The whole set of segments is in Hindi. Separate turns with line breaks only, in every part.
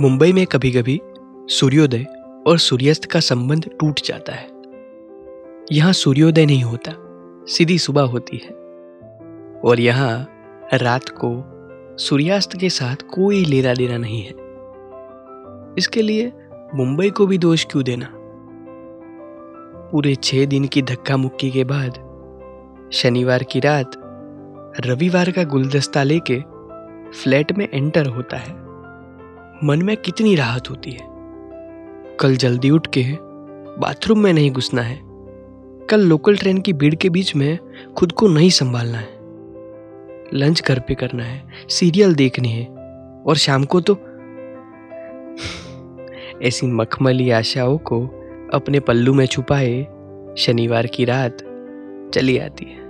मुंबई में कभी कभी सूर्योदय और सूर्यास्त का संबंध टूट जाता है। यहाँ सूर्योदय नहीं होता, सीधी सुबह होती है। और यहाँ रात को सूर्यास्त के साथ कोई लेना देना नहीं है। इसके लिए मुंबई को भी दोष क्यों देना? पूरे छह दिन की धक्का मुक्की के बाद शनिवार की रात रविवार का गुलदस्ता लेके फ्लैट में एंटर होता है। मन में कितनी राहत होती है। कल जल्दी उठ के बाथरूम में नहीं घुसना है। कल लोकल ट्रेन की भीड़ के बीच में खुद को नहीं संभालना है। लंच घर पे करना है, सीरियल देखनी है, और शाम को तो ऐसी मखमली आशाओं को अपने पल्लू में छुपाए शनिवार की रात चली आती है।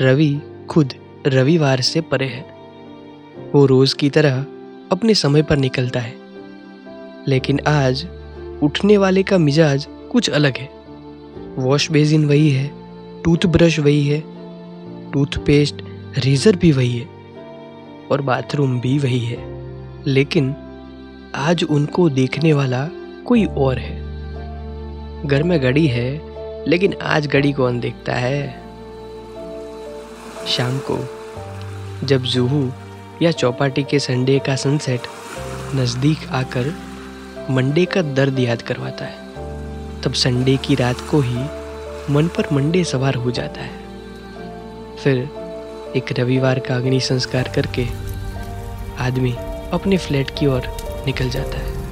रवि खुद रविवार से परे है। वो रोज की तरह अपने समय पर निकलता है। लेकिन आज उठने वाले का मिजाज कुछ अलग है। वॉश बेसिन वही है, टूथब्रश वही है, टूथपेस्ट, रेजर भी वही है और बाथरूम भी वही है। लेकिन आज उनको देखने वाला कोई और है। घर में घड़ी है, लेकिन आज घड़ी कौन देखता है? शाम को जब जूहू या चौपाटी के संडे का सनसेट नज़दीक आकर मंडे का दर्द याद करवाता है, तब संडे की रात को ही मन पर मंडे सवार हो जाता है। फिर एक रविवार का अग्नि संस्कार करके आदमी अपने फ्लैट की ओर निकल जाता है।